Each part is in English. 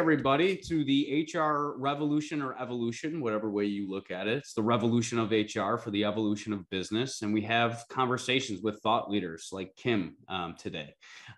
everybody, to the HR revolution or evolution, whatever way you look at it. It's the revolution of HR for the evolution of business. And we have conversations with thought leaders like Kim um, today.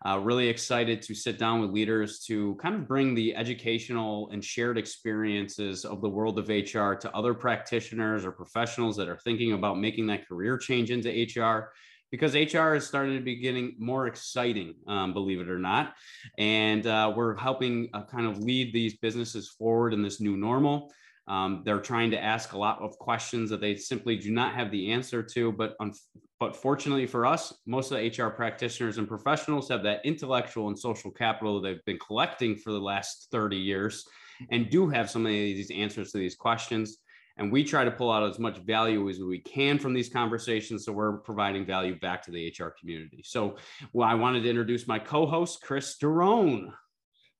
Uh, really excited to sit down with leaders to kind of bring the educational and shared experiences of the world of HR to other practitioners or professionals that are thinking about making that career change into HR because HR is starting to be getting more exciting, um, believe it or not. And uh, we're helping uh, kind of lead these businesses forward in this new normal. Um, they're trying to ask a lot of questions that they simply do not have the answer to. But, un- but fortunately for us, most of the HR practitioners and professionals have that intellectual and social capital they've been collecting for the last 30 years and do have some of these answers to these questions and we try to pull out as much value as we can from these conversations so we're providing value back to the hr community. So well, i wanted to introduce my co-host chris Derone.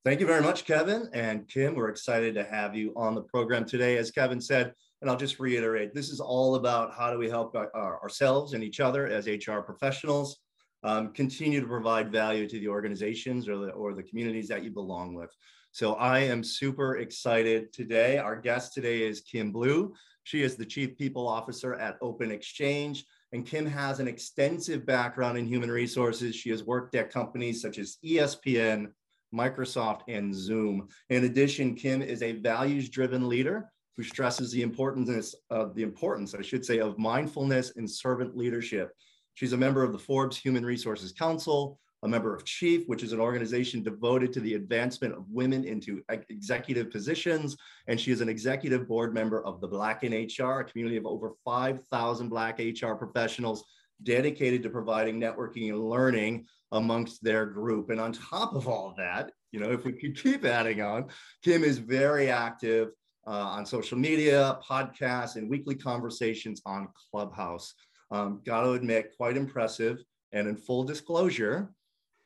thank you very much kevin. And kim we're excited to have you on the program today. As kevin said and i'll just reiterate this is all about how do we help our, ourselves and each other as hr professionals um, continue to provide value to the organizations or the, or the communities that you belong with so I am super excited today. Our guest today is Kim Blue. She is the Chief People Officer at Open Exchange. And Kim has an extensive background in human resources. She has worked at companies such as ESPN, Microsoft, and Zoom. In addition, Kim is a values-driven leader who stresses the importance of the importance, I should say, of mindfulness and servant leadership. She's a member of the Forbes Human Resources Council, a member of Chief, which is an organization devoted to the advancement of women into executive positions. And she is an executive board member of the Black in HR, a community of over 5,000 Black HR professionals dedicated to providing networking and learning amongst their group. And on top of all that, you know, if we could keep adding on, Kim is very active uh, on social media, podcasts, and weekly conversations on Clubhouse. Um, Got to admit, quite impressive. And in full disclosure,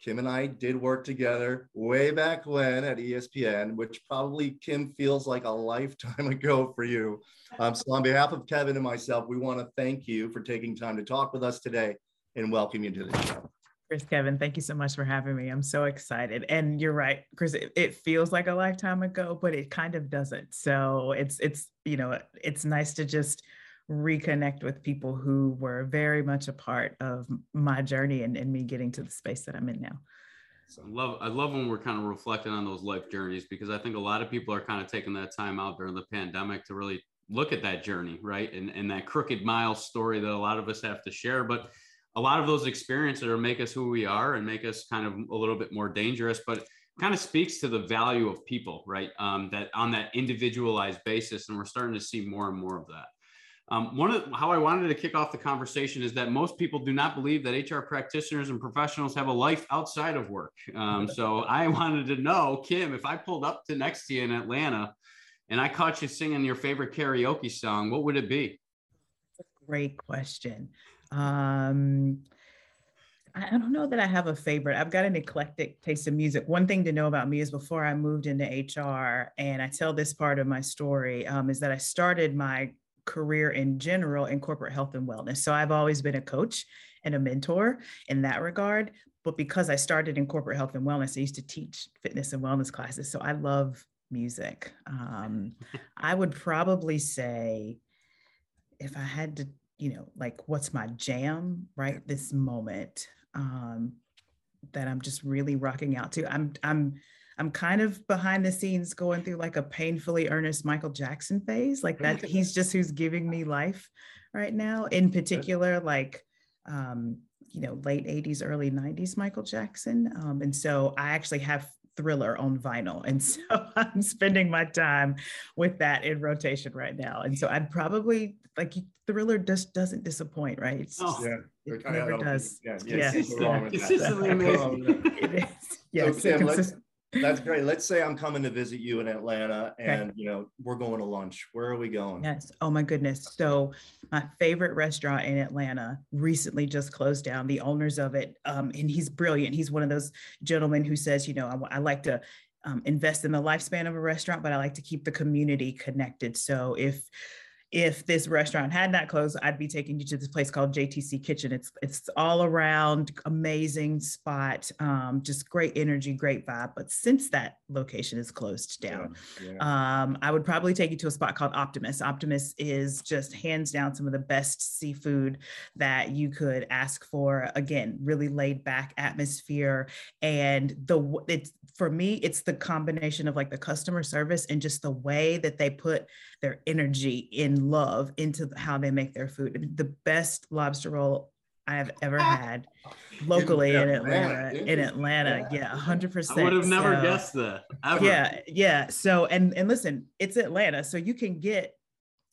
Kim and I did work together way back when at ESPN, which probably Kim feels like a lifetime ago for you. Um, so, on behalf of Kevin and myself, we want to thank you for taking time to talk with us today and welcome you to the show. Chris, Kevin, thank you so much for having me. I'm so excited. And you're right, Chris, it, it, feels like a lifetime ago, but it kind of doesn't. So it's, it's, you know, it's nice to just reconnect with people who were very much a part of my journey and, and me getting to the space that I'm in now. So I love I love when we're kind of reflecting on those life journeys because I think a lot of people are kind of taking that time out during the pandemic to really look at that journey, right? And and that crooked mile story that a lot of us have to share. But a lot of those experiences are make us who we are and make us kind of a little bit more dangerous. But kind of speaks to the value of people, right? Um, that on that individualized basis, and we're starting to see more and more of that. Um, one of the, how I wanted to kick off the conversation is that most people do not believe that HR practitioners and professionals have a life outside of work. Um, so I wanted to know, Kim, if I pulled up to next to you in Atlanta and I caught you singing your favorite karaoke song, what would it be? Great question. Um, I don't know that I have a favorite. I've got an eclectic taste of music. One thing to know about me is before I moved into HR, and I tell this part of my story, um, is that I started my career in general in corporate health and wellness. So I've always been a coach and a mentor in that regard. But because I started in corporate health and wellness, I used to teach fitness and wellness classes. So I love music. Um, I would probably say, if I had to, you know, like what's my jam right this moment um, that I'm just really rocking out to. I'm I'm I'm kind of behind the scenes going through like a painfully earnest Michael Jackson phase. Like that, he's just who's giving me life right now. In particular, like um, you know, late 80s, early 90s Michael Jackson. Um, and so I actually have thriller on vinyl. And so I'm spending my time with that in rotation right now. And so I'd probably like thriller just doesn't disappoint, right? It's just, oh, yeah. It never does. Yeah, yeah. yeah. Consistently amazing. it is. Yes. So, Tim, let's, that's great. Let's say I'm coming to visit you in Atlanta and okay. you know, we're going to lunch. Where are we going? Yes. Oh my goodness. So my favorite restaurant in Atlanta recently just closed down. The owners of it, um, and he's brilliant. He's one of those gentlemen who says, you know, I, I like to um, invest in the lifespan of a restaurant, but I like to keep the community connected. So if if this restaurant had not closed, I'd be taking you to this place called JTC Kitchen. It's it's all around amazing spot, um, just great energy, great vibe. But since that location is closed down, yeah, yeah. Um, I would probably take you to a spot called Optimus. Optimus is just hands down some of the best seafood that you could ask for. Again, really laid back atmosphere, and the it's for me, it's the combination of like the customer service and just the way that they put their energy in love into how they make their food. The best lobster roll I have ever had locally in, in Atlanta. In Atlanta, yeah, hundred percent. I would have never so, guessed that. Ever. Yeah, yeah. So and and listen, it's Atlanta, so you can get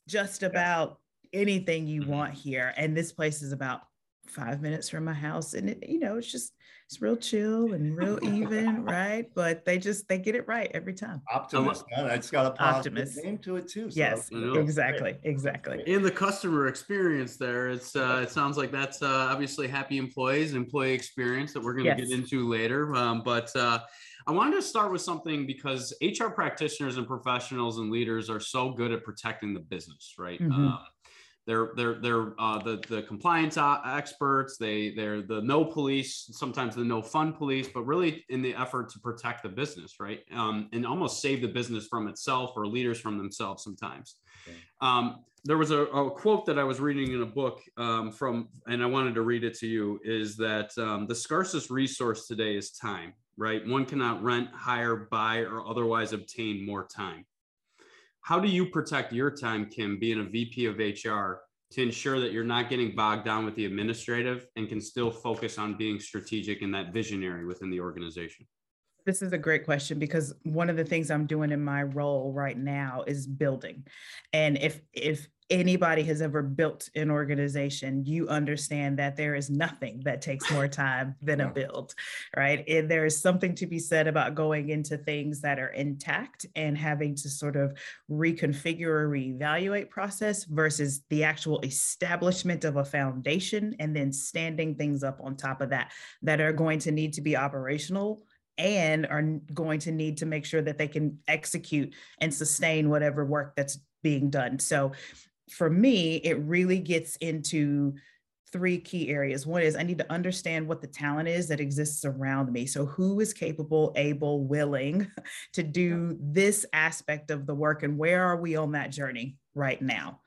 just about anything you mm-hmm. want here, and this place is about five minutes from my house, and it, you know, it's just it's real chill and real even, right? But they just they get it right every time. Optimist, man. It's got a positive name to it too. So. Yes, exactly, exactly. In the customer experience, there, it's uh, it sounds like that's uh, obviously happy employees, employee experience that we're going to yes. get into later. Um, but uh, I wanted to start with something because HR practitioners and professionals and leaders are so good at protecting the business, right? Mm-hmm. Um, they're they're they're uh, the the compliance experts. They they're the no police, sometimes the no fun police, but really in the effort to protect the business, right? Um, and almost save the business from itself or leaders from themselves sometimes. Okay. Um, there was a, a, quote that I was reading in a book um, from, and I wanted to read it to you. Is that um, the scarcest resource today is time, right? One cannot rent, hire, buy, or otherwise obtain more time. How do you protect your time, Kim, being a VP of HR, to ensure that you're not getting bogged down with the administrative and can still focus on being strategic and that visionary within the organization? This is a great question because one of the things I'm doing in my role right now is building. And if if anybody has ever built an organization, you understand that there is nothing that takes more time than a build, right? And there is something to be said about going into things that are intact and having to sort of reconfigure or reevaluate process versus the actual establishment of a foundation and then standing things up on top of that that are going to need to be operational and are going to need to make sure that they can execute and sustain whatever work that's being done. So for me, it really gets into three key areas. One is I need to understand what the talent is that exists around me. So, who is capable, able, willing to do this aspect of the work, and where are we on that journey right now?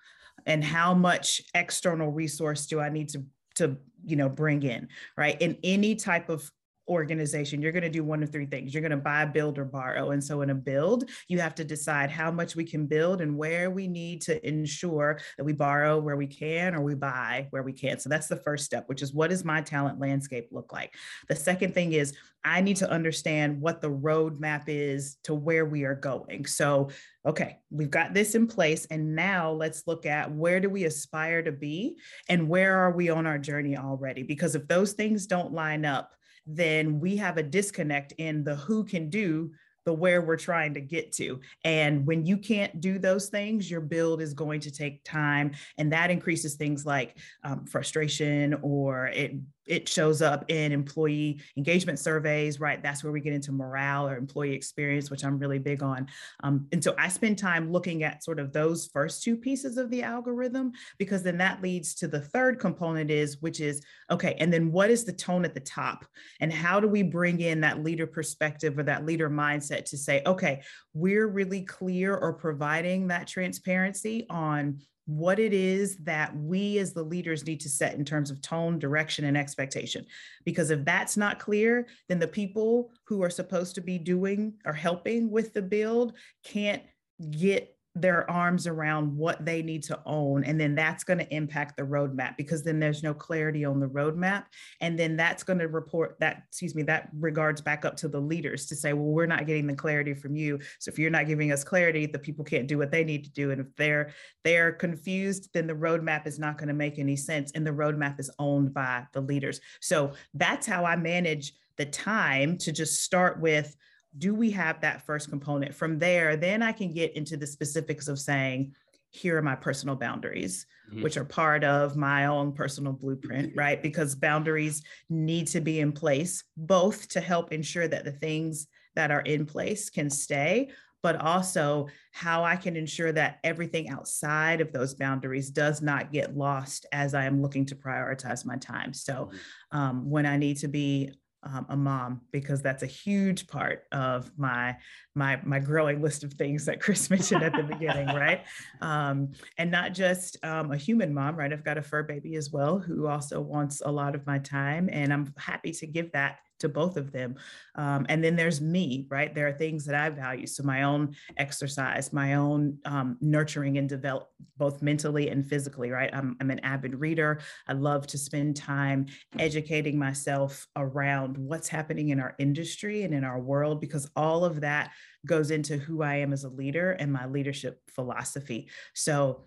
And how much external resource do I need to to you know bring in right in any type of organization, you're going to do one of three things. You're going to buy, build, or borrow. And so in a build, you have to decide how much we can build and where we need to ensure that we borrow where we can or we buy where we can. So that's the first step, which is what does my talent landscape look like? The second thing is I need to understand what the roadmap is to where we are going. So, okay, we've got this in place. And now let's look at where do we aspire to be and where are we on our journey already? Because if those things don't line up, then we have a disconnect in the who can do the where we're trying to get to. And when you can't do those things, your build is going to take time. And that increases things like um, frustration or it it shows up in employee engagement surveys, right? That's where we get into morale or employee experience, which I'm really big on. Um, and so I spend time looking at sort of those first two pieces of the algorithm, because then that leads to the third component is, which is, okay, and then what is the tone at the top? And how do we bring in that leader perspective or that leader mindset to say, okay, we're really clear or providing that transparency on what it is that we as the leaders need to set in terms of tone, direction, and expectation. Because if that's not clear, then the people who are supposed to be doing or helping with the build can't get their arms around what they need to own. And then that's going to impact the roadmap because then there's no clarity on the roadmap. And then that's going to report that, excuse me, that regards back up to the leaders to say, well, we're not getting the clarity from you. So if you're not giving us clarity, the people can't do what they need to do. And if they're they're confused, then the roadmap is not going to make any sense. And the roadmap is owned by the leaders. So that's how I manage the time to just start with do we have that first component? From there, then I can get into the specifics of saying, here are my personal boundaries, mm-hmm. which are part of my own personal blueprint, right? Because boundaries need to be in place, both to help ensure that the things that are in place can stay, but also how I can ensure that everything outside of those boundaries does not get lost as I am looking to prioritize my time. So mm-hmm. um, when I need to be um, a mom because that's a huge part of my my my growing list of things that Chris mentioned at the beginning, right? Um, and not just um, a human mom, right? I've got a fur baby as well who also wants a lot of my time, and I'm happy to give that to both of them. Um, and then there's me, right? There are things that I value. So my own exercise, my own um, nurturing and develop both mentally and physically, right? I'm, I'm an avid reader. I love to spend time educating myself around what's happening in our industry and in our world, because all of that goes into who I am as a leader and my leadership philosophy. So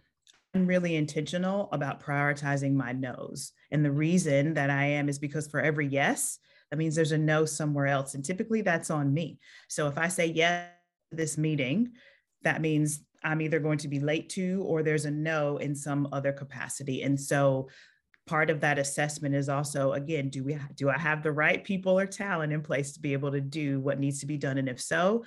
I'm really intentional about prioritizing my no's. And the reason that I am is because for every yes, that means there's a no somewhere else. And typically that's on me. So if I say yes to this meeting, that means I'm either going to be late to or there's a no in some other capacity. And so part of that assessment is also again do we do i have the right people or talent in place to be able to do what needs to be done and if so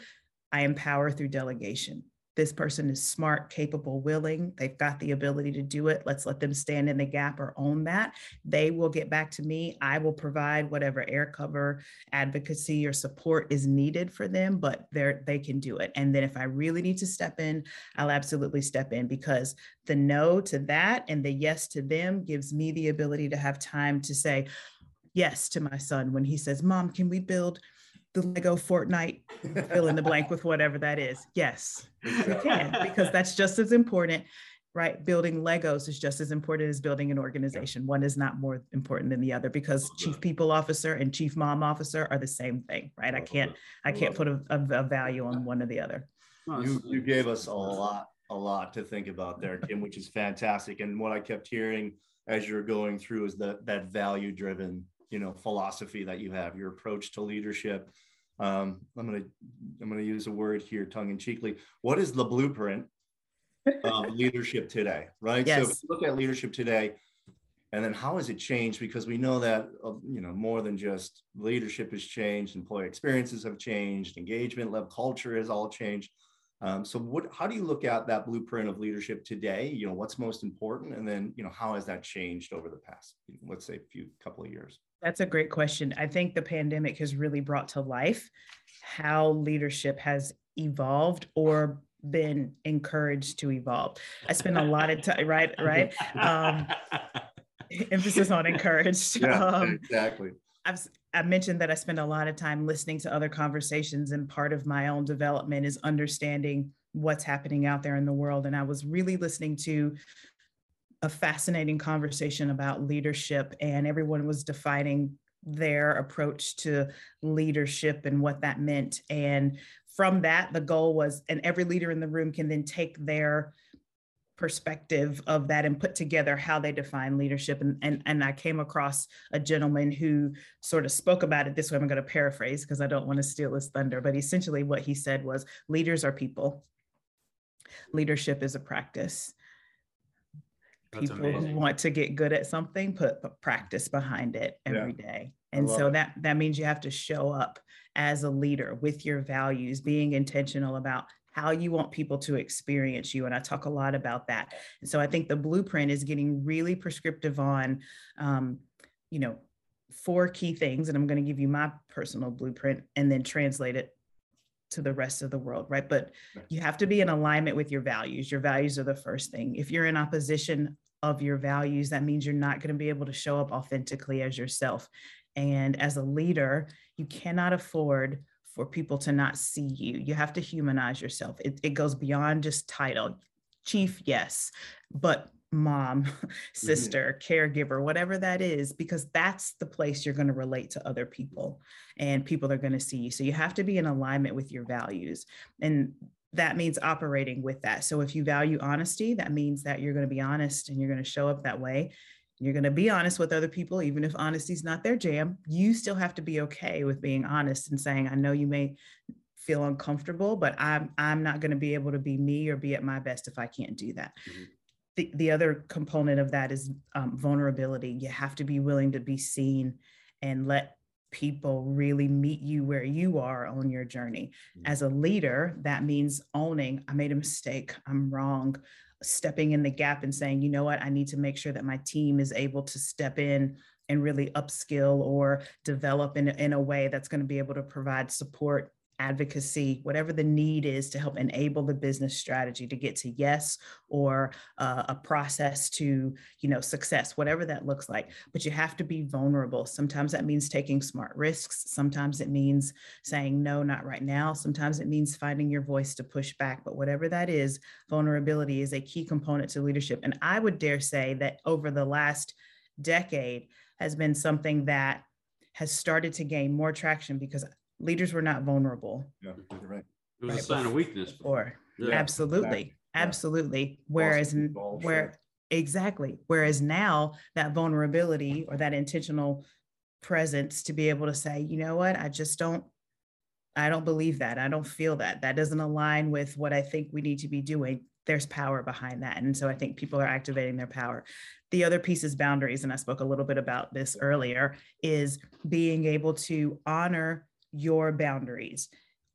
i empower through delegation this person is smart, capable, willing. They've got the ability to do it. Let's let them stand in the gap or own that. They will get back to me. I will provide whatever air cover, advocacy, or support is needed for them, but they they can do it. And then if I really need to step in, I'll absolutely step in because the no to that and the yes to them gives me the ability to have time to say yes to my son when he says, Mom, can we build the Lego Fortnite, fill in the blank with whatever that is. Yes, you can, because that's just as important, right? Building Legos is just as important as building an organization. One is not more important than the other because chief people officer and chief mom officer are the same thing, right? I can't, I can't put a, a, value on one or the other. You, you gave us a lot, a lot to think about there, Kim, which is fantastic. And what I kept hearing as you're going through is that that value driven you know philosophy that you have your approach to leadership. Um, i'm going to i'm going to use a word here tongue in cheekly. What is the blueprint of leadership today right? Yes. so if you look at leadership today and then how has it changed? Because we know that uh, you know more than just leadership has changed employee experiences have changed engagement level culture has all changed. Um, so what how do you look at that blueprint of leadership today? You know what's most important? And then you know how has that changed over the past let's say a few couple of years that's a great question. I think the pandemic has really brought to life how leadership has evolved or been encouraged to evolve. I spend a lot of time, right? Right. Um, emphasis on encouraged. Yeah, um, exactly. I've I mentioned that I spend a lot of time listening to other conversations, and part of my own development is understanding what's happening out there in the world. And I was really listening to a fascinating conversation about leadership, and everyone was defining their approach to leadership and what that meant. And from that, the goal was, and every leader in the room can then take their perspective of that and put together how they define leadership. And, and, and I came across a gentleman who sort of spoke about it this way. I'm going to paraphrase because I don't want to steal his thunder, but essentially what he said was leaders are people, leadership is a practice people who want to get good at something put practice behind it every yeah. day, and so it. that that means you have to show up as a leader with your values being intentional about how you want people to experience you and i talk a lot about that and so i think the blueprint is getting really prescriptive on um, you know four key things and i'm going to give you my personal blueprint and then translate it to the rest of the world, right? But you have to be in alignment with your values. Your values are the first thing. If you're in opposition of your values, that means you're not going to be able to show up authentically as yourself. And as a leader, you cannot afford for people to not see you. You have to humanize yourself. It, it goes beyond just title. Chief, yes, but mom, sister, mm-hmm. caregiver, whatever that is, because that's the place you're going to relate to other people and people are going to see you. So you have to be in alignment with your values. And that means operating with that. So if you value honesty, that means that you're going to be honest and you're going to show up that way. You're going to be honest with other people, even if honesty is not their jam. You still have to be okay with being honest and saying, I know you may feel uncomfortable, but I'm I'm not going to be able to be me or be at my best if I can't do that. Mm-hmm. The, the other component of that is um, vulnerability. You have to be willing to be seen and let people really meet you where you are on your journey. Mm-hmm. As a leader, that means owning, I made a mistake, I'm wrong, stepping in the gap and saying, you know what, I need to make sure that my team is able to step in and really upskill or develop in, in a way that's going to be able to provide support advocacy, whatever the need is to help enable the business strategy to get to yes or uh, a process to, you know, success, whatever that looks like. But you have to be vulnerable. Sometimes that means taking smart risks. Sometimes it means saying no, not right now. Sometimes it means finding your voice to push back. But whatever that is, vulnerability is a key component to leadership. And I would dare say that over the last decade has been something that has started to gain more traction because leaders were not vulnerable. Yeah, you're right. It was right. a sign of weakness. Or yeah. absolutely, yeah. absolutely. Whereas where exactly, whereas now that vulnerability or that intentional presence to be able to say, you know what, I just don't, I don't believe that. I don't feel that. That doesn't align with what I think we need to be doing. There's power behind that. And so I think people are activating their power. The other piece is boundaries. And I spoke a little bit about this earlier, is being able to honor your boundaries.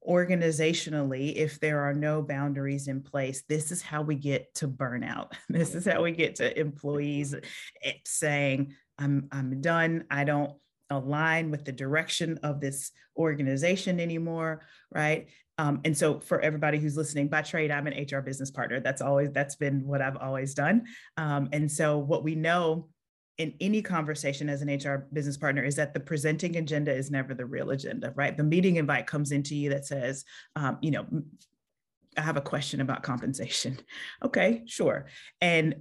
Organizationally, if there are no boundaries in place, this is how we get to burnout. This is how we get to employees eh, saying, I'm, I'm done. I don't align with the direction of this organization anymore, right? Um, and so for everybody who's listening, by trade, I'm an HR business partner. That's always that's been what I've always done. Um, and so what we know in any conversation as an HR business partner is that the presenting agenda is never the real agenda, right? The meeting invite comes into you that says, um, you know, I have a question about compensation. Okay, sure. And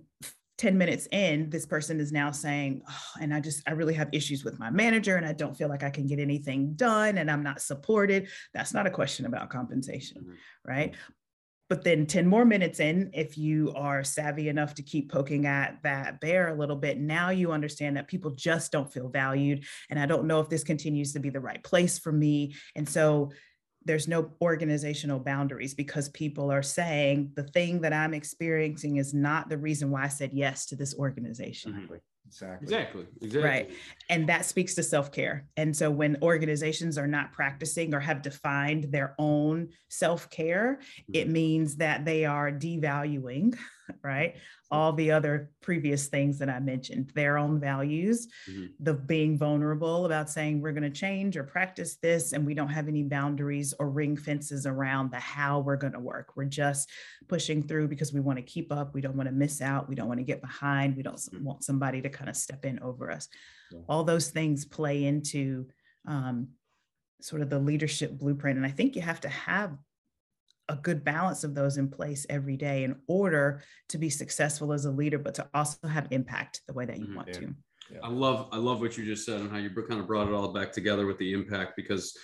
10 minutes in, this person is now saying, oh, and I just, I really have issues with my manager and I don't feel like I can get anything done and I'm not supported. That's not a question about compensation, mm-hmm. right? But then 10 more minutes in, if you are savvy enough to keep poking at that bear a little bit, now you understand that people just don't feel valued. And I don't know if this continues to be the right place for me. And so there's no organizational boundaries because people are saying the thing that I'm experiencing is not the reason why I said yes to this organization. Mm-hmm. Exactly. Exactly. Exactly. Right. And that speaks to self care. And so when organizations are not practicing or have defined their own self care, mm-hmm. it means that they are devaluing, right? all the other previous things that I mentioned, their own values, mm-hmm. the being vulnerable about saying we're going to change or practice this, and we don't have any boundaries or ring fences around the how we're going to work. We're just pushing through because we want to keep up. We don't want to miss out. We don't want to get behind. We don't mm-hmm. want somebody to kind of step in over us. Yeah. All those things play into um, sort of the leadership blueprint. And I think you have to have a good balance of those in place every day in order to be successful as a leader, but to also have impact the way that you mm-hmm. want yeah. to. Yeah. I love I love what you just said and how you kind of brought it all back together with the impact because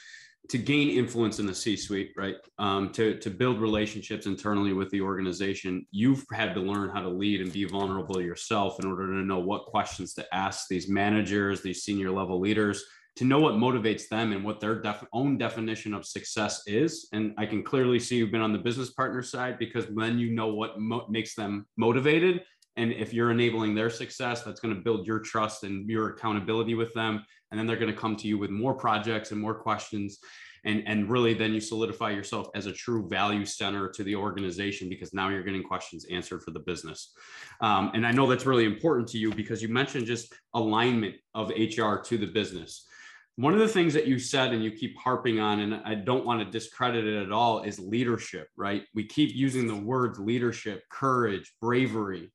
to gain influence in the C-suite, right? Um, to to build relationships internally with the organization, you've had to learn how to lead and be vulnerable yourself in order to know what questions to ask these managers, these senior level leaders, to know what motivates them and what their def- own definition of success is. And I can clearly see you've been on the business partner side because then you know what mo- makes them motivated. And if you're enabling their success, that's going to build your trust and your accountability with them. And then they're going to come to you with more projects and more questions. And, and really, then you solidify yourself as a true value center to the organization because now you're getting questions answered for the business. Um, and I know that's really important to you because you mentioned just alignment of HR to the business one of the things that you said and you keep harping on and i don't want to discredit it at all is leadership right? We keep using the words leadership courage bravery.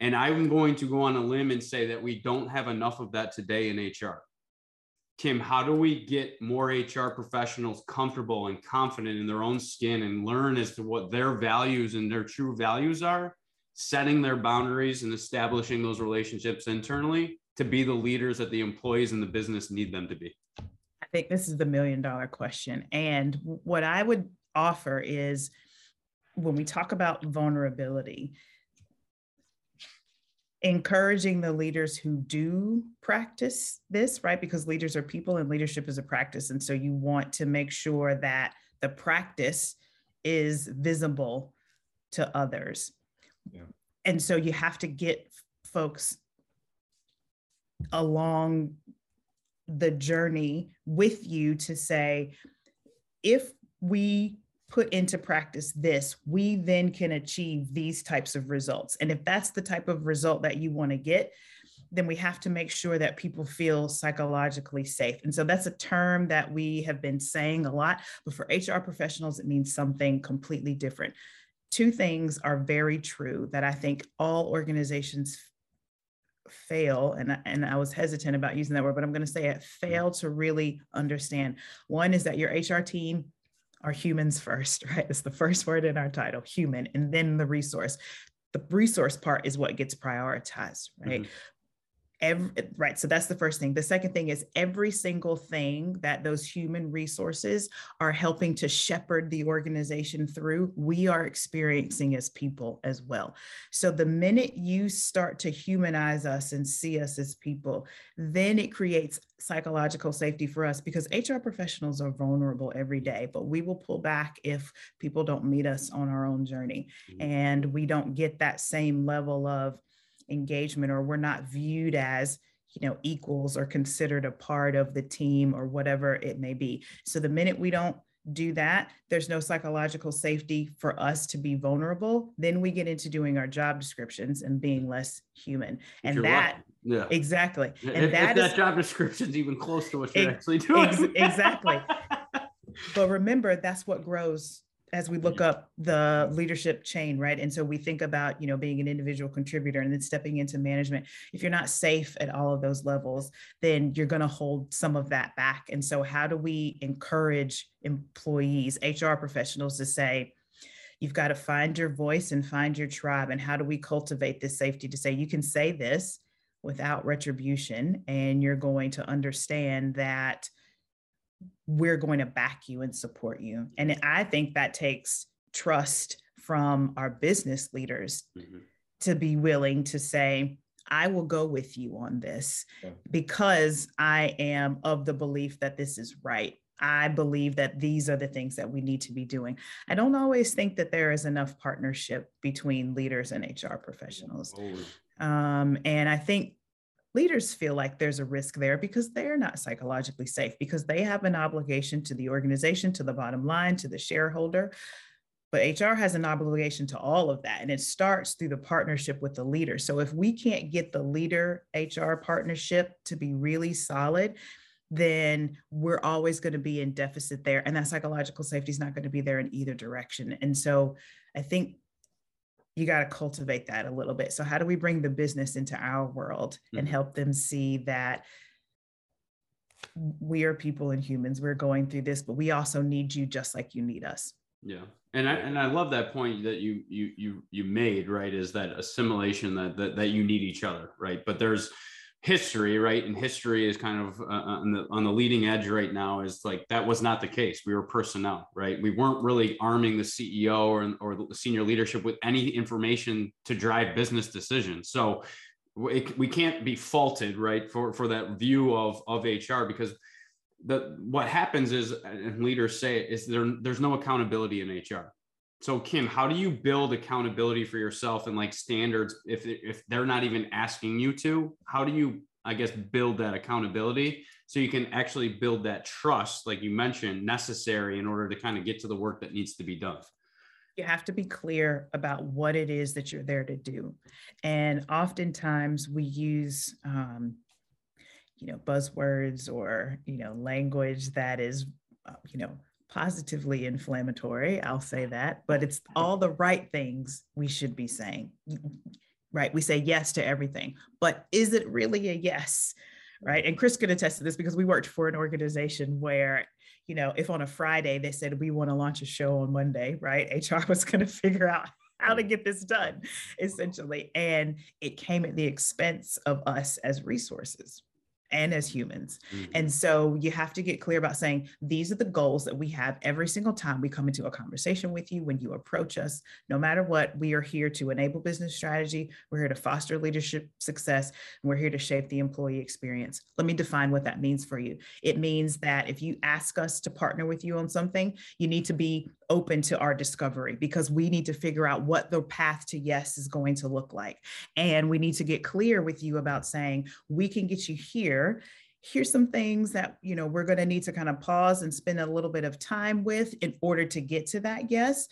And i'm going to go on a limb and say that we don't have enough of that today in hr kim how do we get more hr professionals comfortable and confident in their own skin and learn as to what their values and their true values are setting their boundaries and establishing those relationships internally to be the leaders that the employees in the business need them to be? I think this is the million dollar question. And what I would offer is when we talk about vulnerability, encouraging the leaders who do practice this, right? Because leaders are people and leadership is a practice. And so you want to make sure that the practice is visible to others. Yeah. And so you have to get folks along the journey with you to say, if we put into practice this, we then can achieve these types of results. And if that's the type of result that you want to get, then we have to make sure that people feel psychologically safe. And so that's a term that we have been saying a lot, but for HR professionals, it means something completely different. Two things are very true that I think all organizations fail and, and i was hesitant about using that word but i'm going to say it fail to really understand. One is that your hr team are humans first right? It's the first word in our title human and then the resource. The resource part is what gets prioritized right? Mm-hmm every, right so that's the first thing. The second thing is every single thing that those human resources are helping to shepherd the organization through we are experiencing as people as well. So the minute you start to humanize us and see us as people then it creates psychological safety for us because hr professionals are vulnerable every day but we will pull back if people don't meet us on our own journey. Mm-hmm. and we don't get that same level of engagement or we're not viewed as you know equals or considered a part of the team or whatever it may be. So the minute we don't do that there's no psychological safety for us to be vulnerable then we get into doing our job descriptions and being less human. And that yeah. Exactly. And if, that, if that is, job description is even close to what you're ex- actually doing. ex- exactly. But remember that's what grows as we look mm-hmm. up the leadership chain right? And so we think about you know being an individual contributor and then stepping into management. If you're not safe at all of those levels then you're going to hold some of that back. And so how do we encourage employees hr professionals to say you've got to find your voice and find your tribe and how do we cultivate this safety to say you can say this without retribution and you're going to understand that we're going to back you and support you. And I think that takes trust from our business leaders mm-hmm. to be willing to say, I will go with you on this yeah. because I am of the belief that this is right. I believe that these are the things that we need to be doing. I don't always think that there is enough partnership between leaders and HR professionals. Um, and I think leaders feel like there's a risk there because they're not psychologically safe because they have an obligation to the organization to the bottom line to the shareholder. But hr has an obligation to all of that and it starts through the partnership with the leader. So if we can't get the leader hr partnership to be really solid then we're always going to be in deficit there and that psychological safety is not going to be there in either direction. And so i think you got to cultivate that a little bit. So, how do we bring the business into our world mm-hmm. and help them see that we are people and humans? We're going through this, but we also need you just like you need us. Yeah. And I, and I love that point that you you you you made right is that assimilation that, that that you need each other right but there's history, right? And history is kind of uh, uh, on the on the leading edge right now. Is like that was not the case. We were personnel, right? We weren't really arming the CEO or or the senior leadership with any information to drive business decisions. So it, we can't be faulted, right, for for that view of of HR because the what happens is, and leaders say it, is there there's no accountability in HR so kim how do you build accountability for yourself and like standards if if they're not even asking you to? How do you i guess build that accountability so you can actually build that trust like you mentioned necessary in order to kind of get to the work that needs to be done? You have to be clear about what it is that you're there to do. And oftentimes we use um, you know buzzwords or you know language that is uh, you know positively inflammatory, I'll say that, but it's all the right things we should be saying. Right? We say yes to everything, but is it really a yes? Right? And Chris could attest to this because we worked for an organization where you know, if on a Friday they said we want to launch a show on Monday, right? HR was going to figure out how to get this done, essentially. And it came at the expense of us as resources, and as humans. Mm-hmm. And so you have to get clear about saying these are the goals that we have every single time we come into a conversation with you when you approach us. No matter what, we are here to enable business strategy, we're here to foster leadership success, and we're here to shape the employee experience. Let me define what that means for you. It means that if you ask us to partner with you on something, you need to be open to our discovery because we need to figure out what the path to yes is going to look like. And we need to get clear with you about saying we can get you here here's some things that you know we're going to need to kind of pause and spend a little bit of time with in order to get to that yes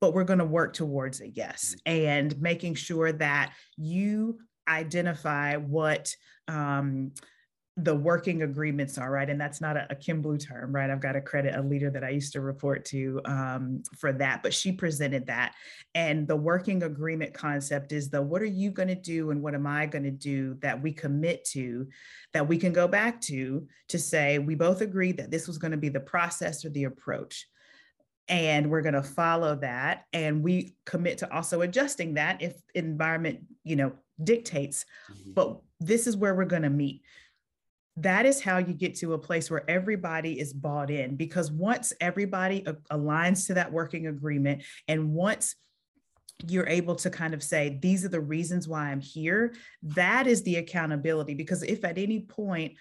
but we're going to work towards a yes mm-hmm. and making sure that you identify what um, the working agreements are right? And that's not a, a kim blue term right? I've got to credit a leader that i used to report to um, for that but she presented that. And the working agreement concept is the what are you going to do and what am i going to do that we commit to that we can go back to to say we both agreed that this was going to be the process or the approach? And we're going to follow that and we commit to also adjusting that if environment you know dictates mm-hmm. but this is where we're going to meet that is how you get to a place where everybody is bought in because once everybody uh, aligns to that working agreement and once you're able to kind of say these are the reasons why i'm here that is the accountability because if at any point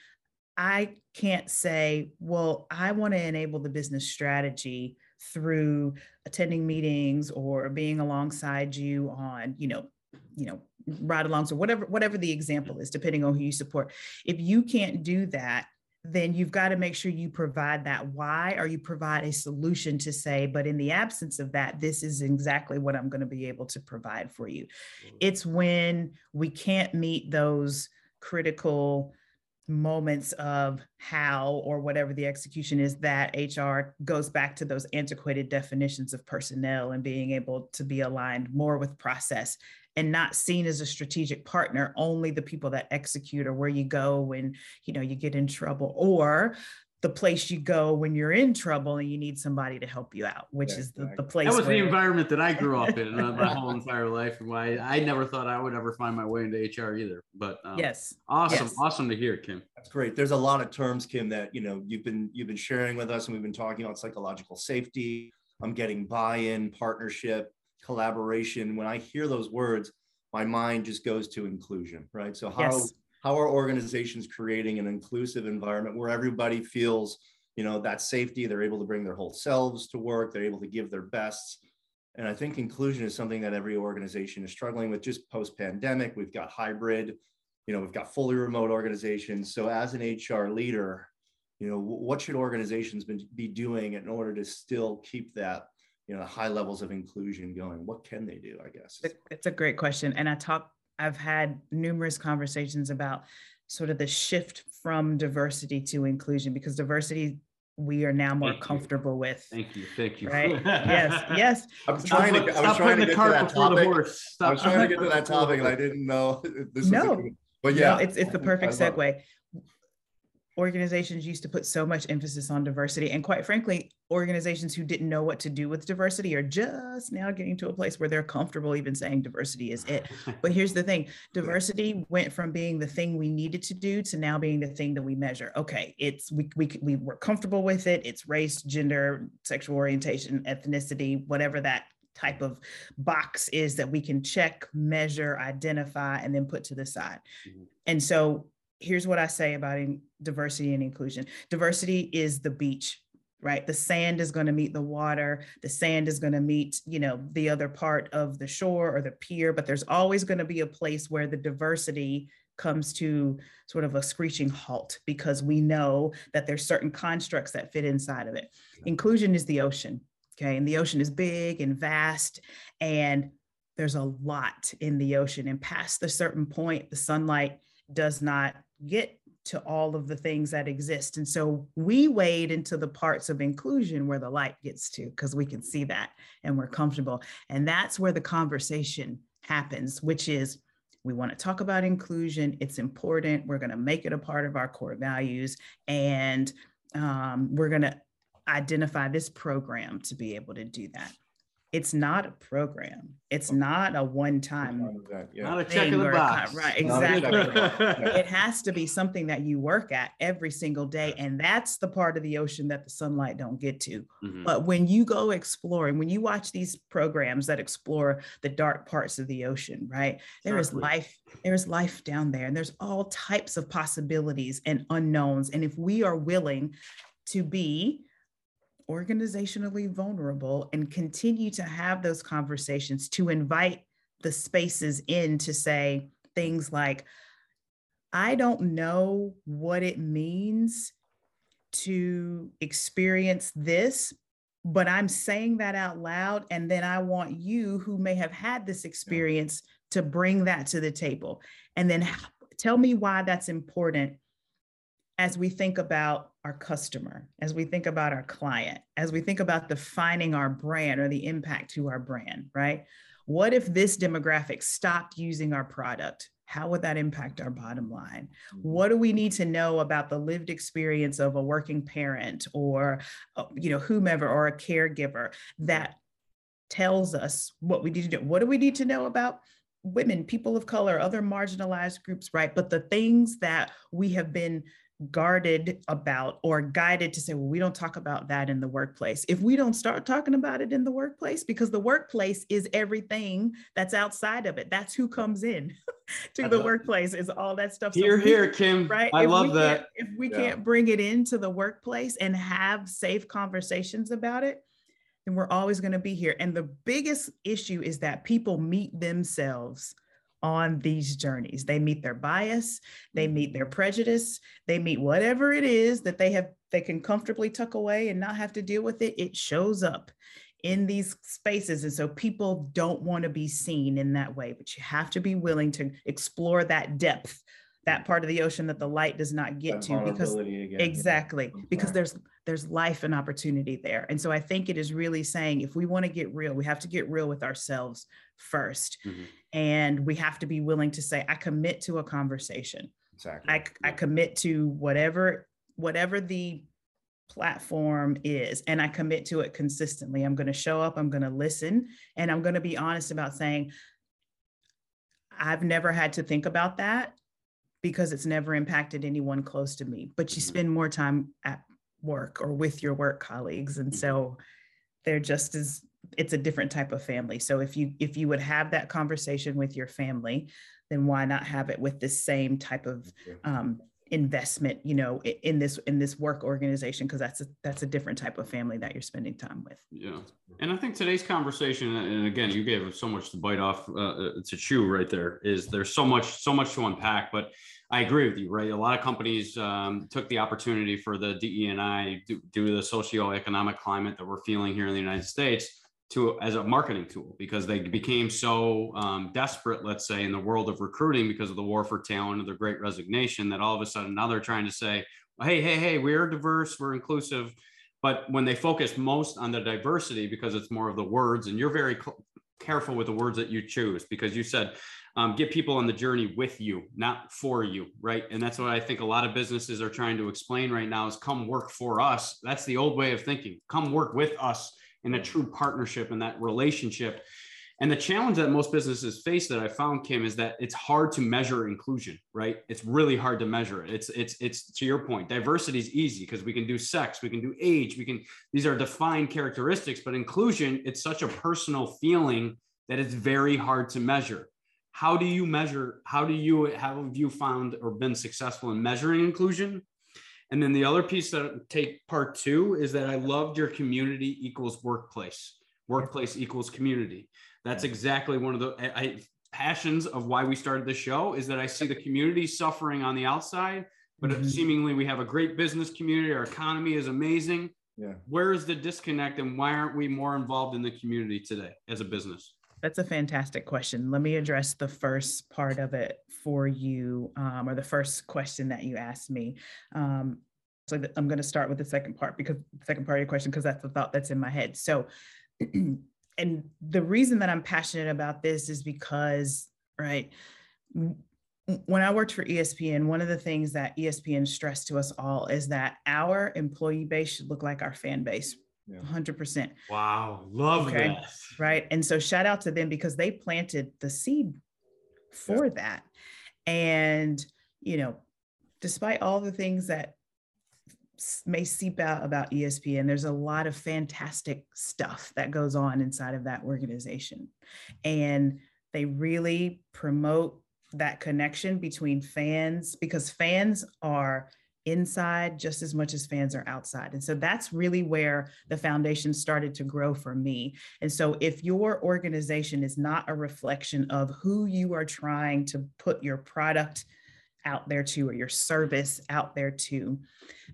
i can't say well i want to enable the business strategy through attending meetings or being alongside you on you know you know ride alongs or whatever whatever the example is depending on who you support if you can't do that then you've got to make sure you provide that why or you provide a solution to say but in the absence of that this is exactly what i'm going to be able to provide for you mm-hmm. it's when we can't meet those critical moments of how or whatever the execution is that HR goes back to those antiquated definitions of personnel and being able to be aligned more with process and not seen as a strategic partner only the people that execute or where you go when you know you get in trouble or the place you go when you're in trouble and you need somebody to help you out, which yeah, is the, the place. That was where... the environment that I grew up in my whole entire life, and why I never thought I would ever find my way into HR either. But um, yes, awesome, yes. awesome to hear, Kim. That's great. There's a lot of terms, Kim, that you know you've been you've been sharing with us, and we've been talking about psychological safety. I'm getting buy-in, partnership, collaboration. When I hear those words, my mind just goes to inclusion, right? So how yes. how are organizations creating an inclusive environment where everybody feels, you know, that safety, they're able to bring their whole selves to work, they're able to give their best. And I think inclusion is something that every organization is struggling with just post pandemic. We've got hybrid, you know, we've got fully remote organizations. So as an HR leader, you know, what should organizations be doing in order to still keep that you know high levels of inclusion going what can they do i guess it's a great question and i talk i've had numerous conversations about sort of the shift from diversity to inclusion because diversity we are now more thank comfortable you. with. Thank you. Thank you. Right. yes. Yes. I'm trying to, I was trying to get to that topic. I was trying to get to that topic and I didn't know this no. Was a, but yeah, no, it's, it's the perfect segue organizations used to put so much emphasis on diversity and quite frankly organizations who didn't know what to do with diversity are just now getting to a place where they're comfortable even saying diversity is it. But here's the thing diversity went from being the thing we needed to do to now being the thing that we measure. Okay it's we, we, we were comfortable with it it's race gender sexual orientation ethnicity whatever that type of box is that we can check measure identify and then put to the side. Mm-hmm. and so here's what I say about in diversity and inclusion. Diversity is the beach, right? The sand is going to meet the water. The sand is going to meet, you know, the other part of the shore or the pier, but there's always going to be a place where the diversity comes to sort of a screeching halt because we know that there's certain constructs that fit inside of it. Inclusion is the ocean, okay? And the ocean is big and vast and there's a lot in the ocean and past a certain point the sunlight does not get to all of the things that exist. And so we wade into the parts of inclusion where the light gets to because we can see that and we're comfortable. And that's where the conversation happens, which is we want to talk about inclusion. It's important. We're going to make it a part of our core values. And um, we're going to identify this program to be able to do that it's not a program. It's not a one-time. Yeah. Not a check in the box. Right, exactly. it has to be something that you work at every single day, and that's the part of the ocean that the sunlight don't get to. Mm-hmm. But when you go exploring, when you watch these programs that explore the dark parts of the ocean, right? There is life. There is life down there, and there's all types of possibilities and unknowns. And if we are willing to be organizationally vulnerable and continue to have those conversations to invite the spaces in to say things like I don't know what it means to experience this, but I'm saying that out loud. And then I want you who may have had this experience to bring that to the table. And then tell me why that's important as we think about our customer, as we think about our client, as we think about defining our brand or the impact to our brand, right? What if this demographic stopped using our product? How would that impact our bottom line? Mm-hmm. What do we need to know about the lived experience of a working parent or, uh, you know, whomever or a caregiver that tells us what we need to do? What do we need to know about women, people of color, other marginalized groups, right? But the things that we have been guarded about or guided to say, well, we don't talk about that in the workplace. If we don't start talking about it in the workplace, because the workplace is everything that's outside of it, that's who comes in to the workplace, is all that stuff. Here, so here, Kim. Right. I if love that. If we yeah. can't bring it into the workplace and have safe conversations about it, then we're always going to be here. And the biggest issue is that people meet themselves on these journeys. They meet their bias, they mm-hmm. meet their prejudice, they meet whatever it is that they have they can comfortably tuck away and not have to deal with it. It shows up in these spaces and so people don't want to be seen in that way, but you have to be willing to explore that depth that part of the ocean that the light does not get to because again. exactly okay. because there's there's life and opportunity there. And so i think it is really saying if we want to get real we have to get real with ourselves 1st mm-hmm. and we have to be willing to say i commit to a conversation. Exactly. I, I commit to whatever whatever the platform is and i commit to it consistently. I'm going to show up i'm going to listen and i'm going to be honest about saying i've never had to think about that because it's never impacted anyone close to me but you mm-hmm. spend more time at work or with your work colleagues and so mm-hmm. they're just as it's a different type of family so if you if you would have that conversation with your family then why not have it with the same type of um, investment you know in this in this work organization because that's a that's a different type of family that you're spending time with. Yeah. And i think today's conversation and again you gave so much to bite off uh, uh, to chew right there is there's so much so much to unpack but i agree with you right? A lot of companies um, took the opportunity for the de and i due to the socio-economic climate that we're feeling here in the united states to as a marketing tool because they became so um, desperate, let's say, in the world of recruiting because of the war for talent or the great resignation that all of a sudden now they're trying to say, hey, hey, hey, we're diverse, we're inclusive. But when they focus most on the diversity because it's more of the words, and you're very cl- careful with the words that you choose because you said, um, get people on the journey with you, not for you, right? And that's what I think a lot of businesses are trying to explain right now is come work for us. That's the old way of thinking. Come work with us in a true partnership and that relationship. And the challenge that most businesses face that I found, Kim, is that it's hard to measure inclusion, right? It's really hard to measure it. It's it's it's to your point, diversity is easy because we can do sex, we can do age, we can these are defined characteristics, but inclusion, it's such a personal feeling that it's very hard to measure. How do you measure? How do you have you found or been successful in measuring inclusion? And then the other piece that take part two is that I loved your community equals workplace. Workplace equals community. That's exactly one of the I, passions of why we started the show is that I see the community suffering on the outside, but mm-hmm. seemingly we have a great business community. Our economy is amazing. Yeah. Where is the disconnect and why aren't we more involved in the community today as a business? That's a fantastic question. Let me address the first part of it for you, um, or the first question that you asked me. Um, so I'm going to start with the second part because the second part of your question, because that's the thought that's in my head. So, and the reason that I'm passionate about this is because, right, when I worked for ESPN, one of the things that ESPN stressed to us all is that our employee base should look like our fan base, yeah. 100%. Wow. Love okay? that. Right. And so shout out to them because they planted the seed for yeah. that. And, you know, despite all the things that may seep out about ESPN, there's a lot of fantastic stuff that goes on inside of that organization. And they really promote that connection between fans because fans are inside just as much as fans are outside. And so that's really where the foundation started to grow for me. And so if your organization is not a reflection of who you are trying to put your product out there to or your service out there to,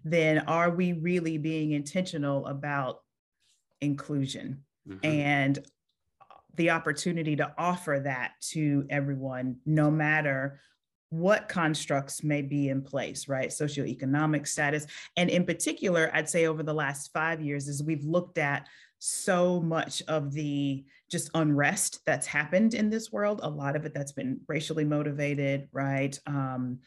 then are we really being intentional about inclusion mm-hmm. and the opportunity to offer that to everyone, no matter what constructs may be in place, right? Socioeconomic status. And in particular, I'd say over the last five years, as we've looked at so much of the just unrest that's happened in this world, a lot of it that's been racially motivated, right? Um,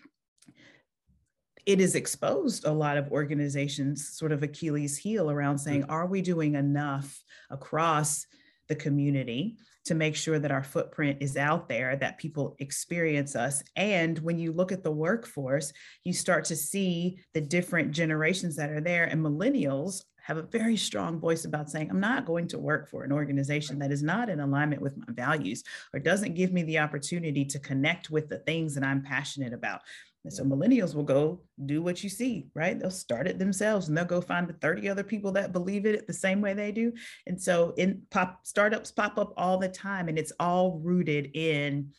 it has exposed a lot of organizations sort of Achilles heel around saying, mm. are we doing enough across the community to make sure that our footprint is out there, that people experience us. And when you look at the workforce, you start to see the different generations that are there. And millennials have a very strong voice about saying, I'm not going to work for an organization that is not in alignment with my values or doesn't give me the opportunity to connect with the things that I'm passionate about. And so millennials will go do what you see, right? They'll start it themselves and they'll go find the 30 other people that believe it the same way they do. And so in pop startups pop up all the time and it's all rooted in,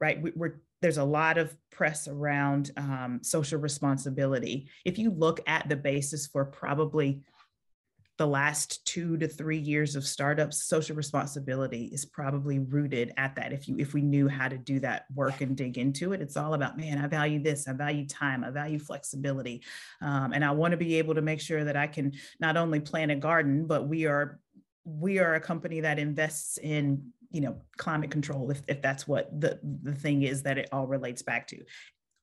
right? We, are there's a lot of press around um, social responsibility. If you look at the basis for probably the last two to three years of startups social responsibility is probably rooted at that. If you if we knew how to do that work and dig into it it's all about man i value this. I value time. I value flexibility. Um, and i want to be able to make sure that i can not only plant a garden but we are we are a company that invests in you know climate control if, if that's what the the thing is that it all relates back to.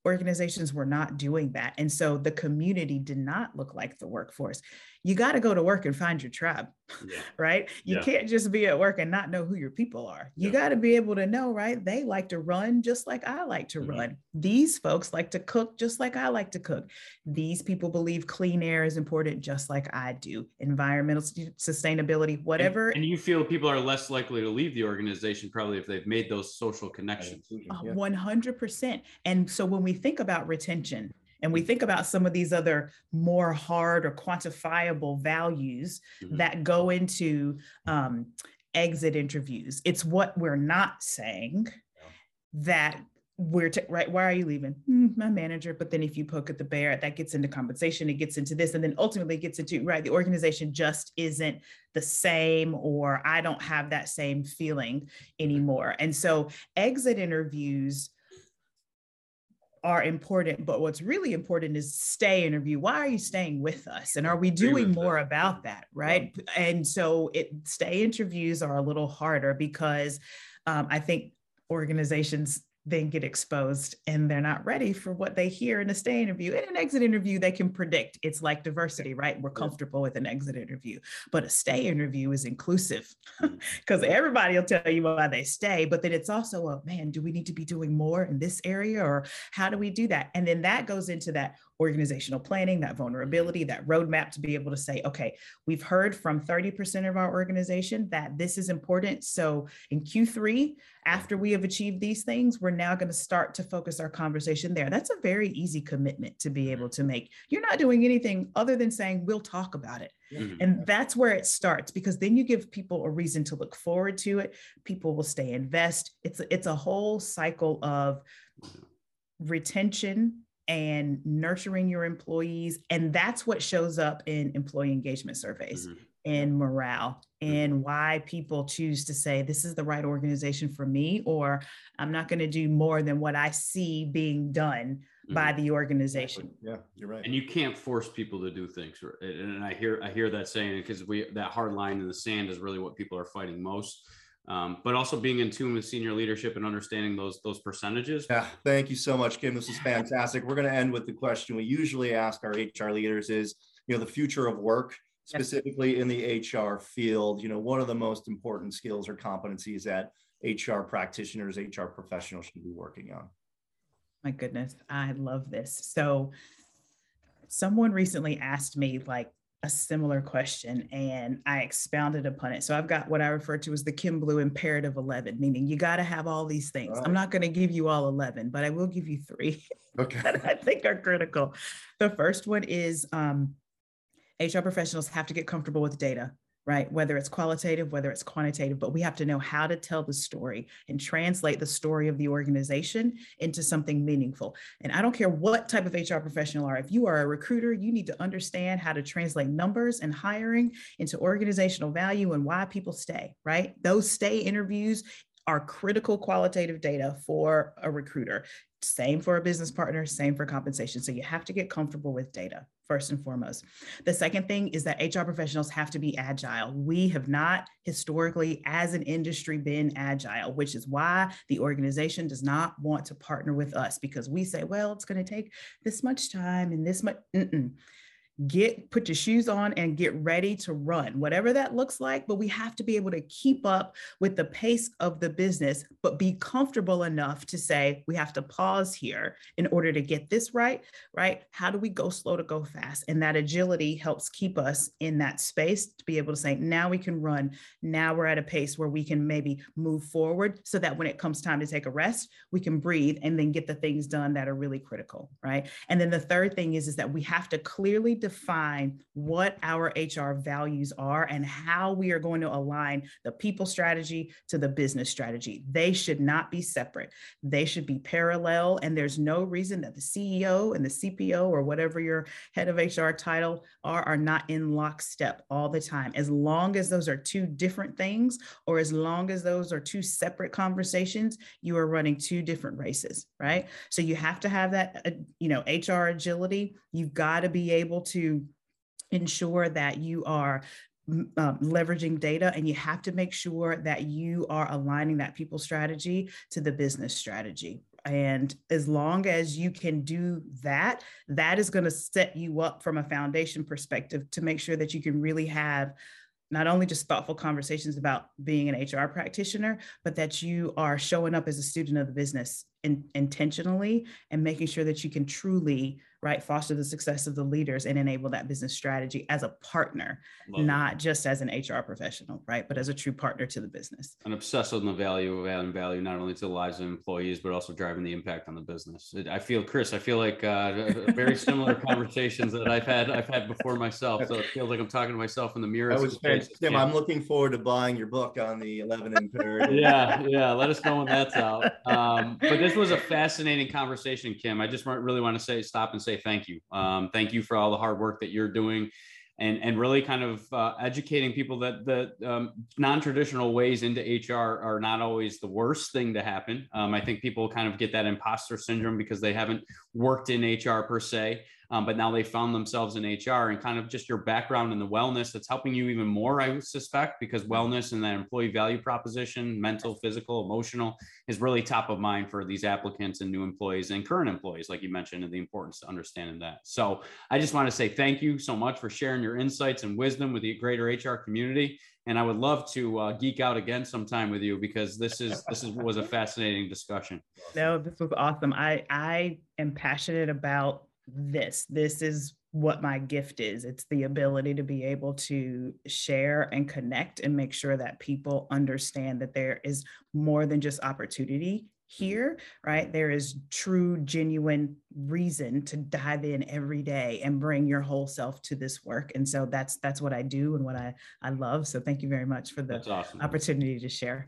Organizations were not doing that and so the community did not look like the workforce you got to go to work and find your tribe, yeah. right? You yeah. can't just be at work and not know who your people are. You yeah. got to be able to know, right? They like to run just like I like to mm-hmm. run. These folks like to cook just like I like to cook. These people believe clean air is important just like I do. Environmental sustainability, whatever. And, and you feel people are less likely to leave the organization probably if they've made those social connections. Uh, 100%. And so when we think about retention, and we think about some of these other more hard or quantifiable values mm-hmm. that go into um, exit interviews. It's what we're not saying that we're t- right why are you leaving mm, my manager but then if you poke at the bear that gets into compensation it gets into this and then ultimately gets into right the organization just isn't the same or i don't have that same feeling anymore and so exit interviews are important, but what's really important is stay interview. Why are you staying with us? And are we doing more that. about that? Right. Yeah. And so it stay interviews are a little harder because um, I think organizations then get exposed and they're not ready for what they hear in a stay interview. In an exit interview, they can predict it's like diversity, right? We're comfortable with an exit interview, but a stay interview is inclusive because mm. everybody will tell you why they stay. But then it's also a man, do we need to be doing more in this area or how do we do that? And then that goes into that organizational planning, that vulnerability, that roadmap to be able to say, okay, we've heard from 30% of our organization that this is important. So in Q3, after we have achieved these things, we're now going to start to focus our conversation there. That's a very easy commitment to be able to make. You're not doing anything other than saying, we'll talk about it. Mm-hmm. And that's where it starts because then you give people a reason to look forward to it. People will stay invest. It's it's a whole cycle of retention and nurturing your employees. And that's what shows up in employee engagement surveys mm-hmm. and morale mm-hmm. and why people choose to say, this is the right organization for me, or I'm not going to do more than what I see being done mm-hmm. by the organization. Yeah, you're right. And you can't force people to do things. And I hear, I hear that saying because we, that hard line in the sand is really what people are fighting most um, but also being in tune with senior leadership and understanding those those percentages. Yeah, thank you so much, Kim. This is fantastic. We're going to end with the question we usually ask our HR leaders: is you know the future of work, specifically in the HR field. You know, what are the most important skills or competencies that HR practitioners, HR professionals should be working on? My goodness, I love this. So, someone recently asked me like a similar question and I expounded upon it. So I've got what I refer to as the Kim Blue imperative 11, meaning you got to have all these things. Right. I'm not going to give you all 11, but I will give you three okay. that I think are critical. The first one is um, HR professionals have to get comfortable with data. Right? Whether it's qualitative, whether it's quantitative, but we have to know how to tell the story and translate the story of the organization into something meaningful. And I don't care what type of HR professional are. If you are a recruiter, you need to understand how to translate numbers and hiring into organizational value and why people stay, right? Those stay interviews are critical qualitative data for a recruiter. Same for a business partner, same for compensation. So you have to get comfortable with data first and foremost. The second thing is that HR professionals have to be agile. We have not historically, as an industry, been agile, which is why the organization does not want to partner with us because we say, well, it's going to take this much time and this much. Mm-mm get put your shoes on and get ready to run whatever that looks like but we have to be able to keep up with the pace of the business but be comfortable enough to say we have to pause here in order to get this right right? How do we go slow to go fast? And that agility helps keep us in that space to be able to say now we can run. Now we're at a pace where we can maybe move forward so that when it comes time to take a rest we can breathe and then get the things done that are really critical right? And then the third thing is is that we have to clearly define what our HR values are and how we are going to align the people strategy to the business strategy. They should not be separate. They should be parallel. And there's no reason that the CEO and the CPO or whatever your head of HR title are, are not in lockstep all the time. As long as those are two different things, or as long as those are two separate conversations, you are running two different races, right? So you have to have that, uh, you know, HR agility. You've got to be able to to ensure that you are um, leveraging data and you have to make sure that you are aligning that people strategy to the business strategy. And as long as you can do that that is going to set you up from a foundation perspective to make sure that you can really have not only just thoughtful conversations about being an HR practitioner, but that you are showing up as a student of the business in, intentionally and making sure that you can truly right foster the success of the leaders and enable that business strategy as a partner Love not it. just as an hr professional right but as a true partner to the business. And obsessed on the value of adding value not only to the lives of employees but also driving the impact on the business. I feel chris i feel like uh, very similar conversations that i've had i've had before myself. So it feels like i'm talking to myself in the mirror I was Tim, i'm looking forward to buying your book on the 11 imperative yeah yeah let us know when that's out. Um, but this was a fascinating conversation kim. I just really want to say stop and say say thank you. Um, thank you for all the hard work that you're doing and, and really kind of uh, educating people that the um, non-traditional ways into HR are not always the worst thing to happen. Um, I think people kind of get that imposter syndrome because they haven't worked in HR per se um, but now they found themselves in HR and kind of just your background in the wellness that's helping you even more, I suspect, because wellness and that employee value proposition, mental, physical, emotional, is really top of mind for these applicants and new employees and current employees, like you mentioned, and the importance to understanding that. So I just want to say thank you so much for sharing your insights and wisdom with the greater HR community. And I would love to uh, geek out again sometime with you because this is this is was a fascinating discussion. No, this was awesome. I I am passionate about this. This is what my gift is. It's the ability to be able to share and connect and make sure that people understand that there is more than just opportunity here, right? There is true, genuine reason to dive in every day and bring your whole self to this work. And so that's that's what I do and what I I love. So thank you very much for the awesome. opportunity to share.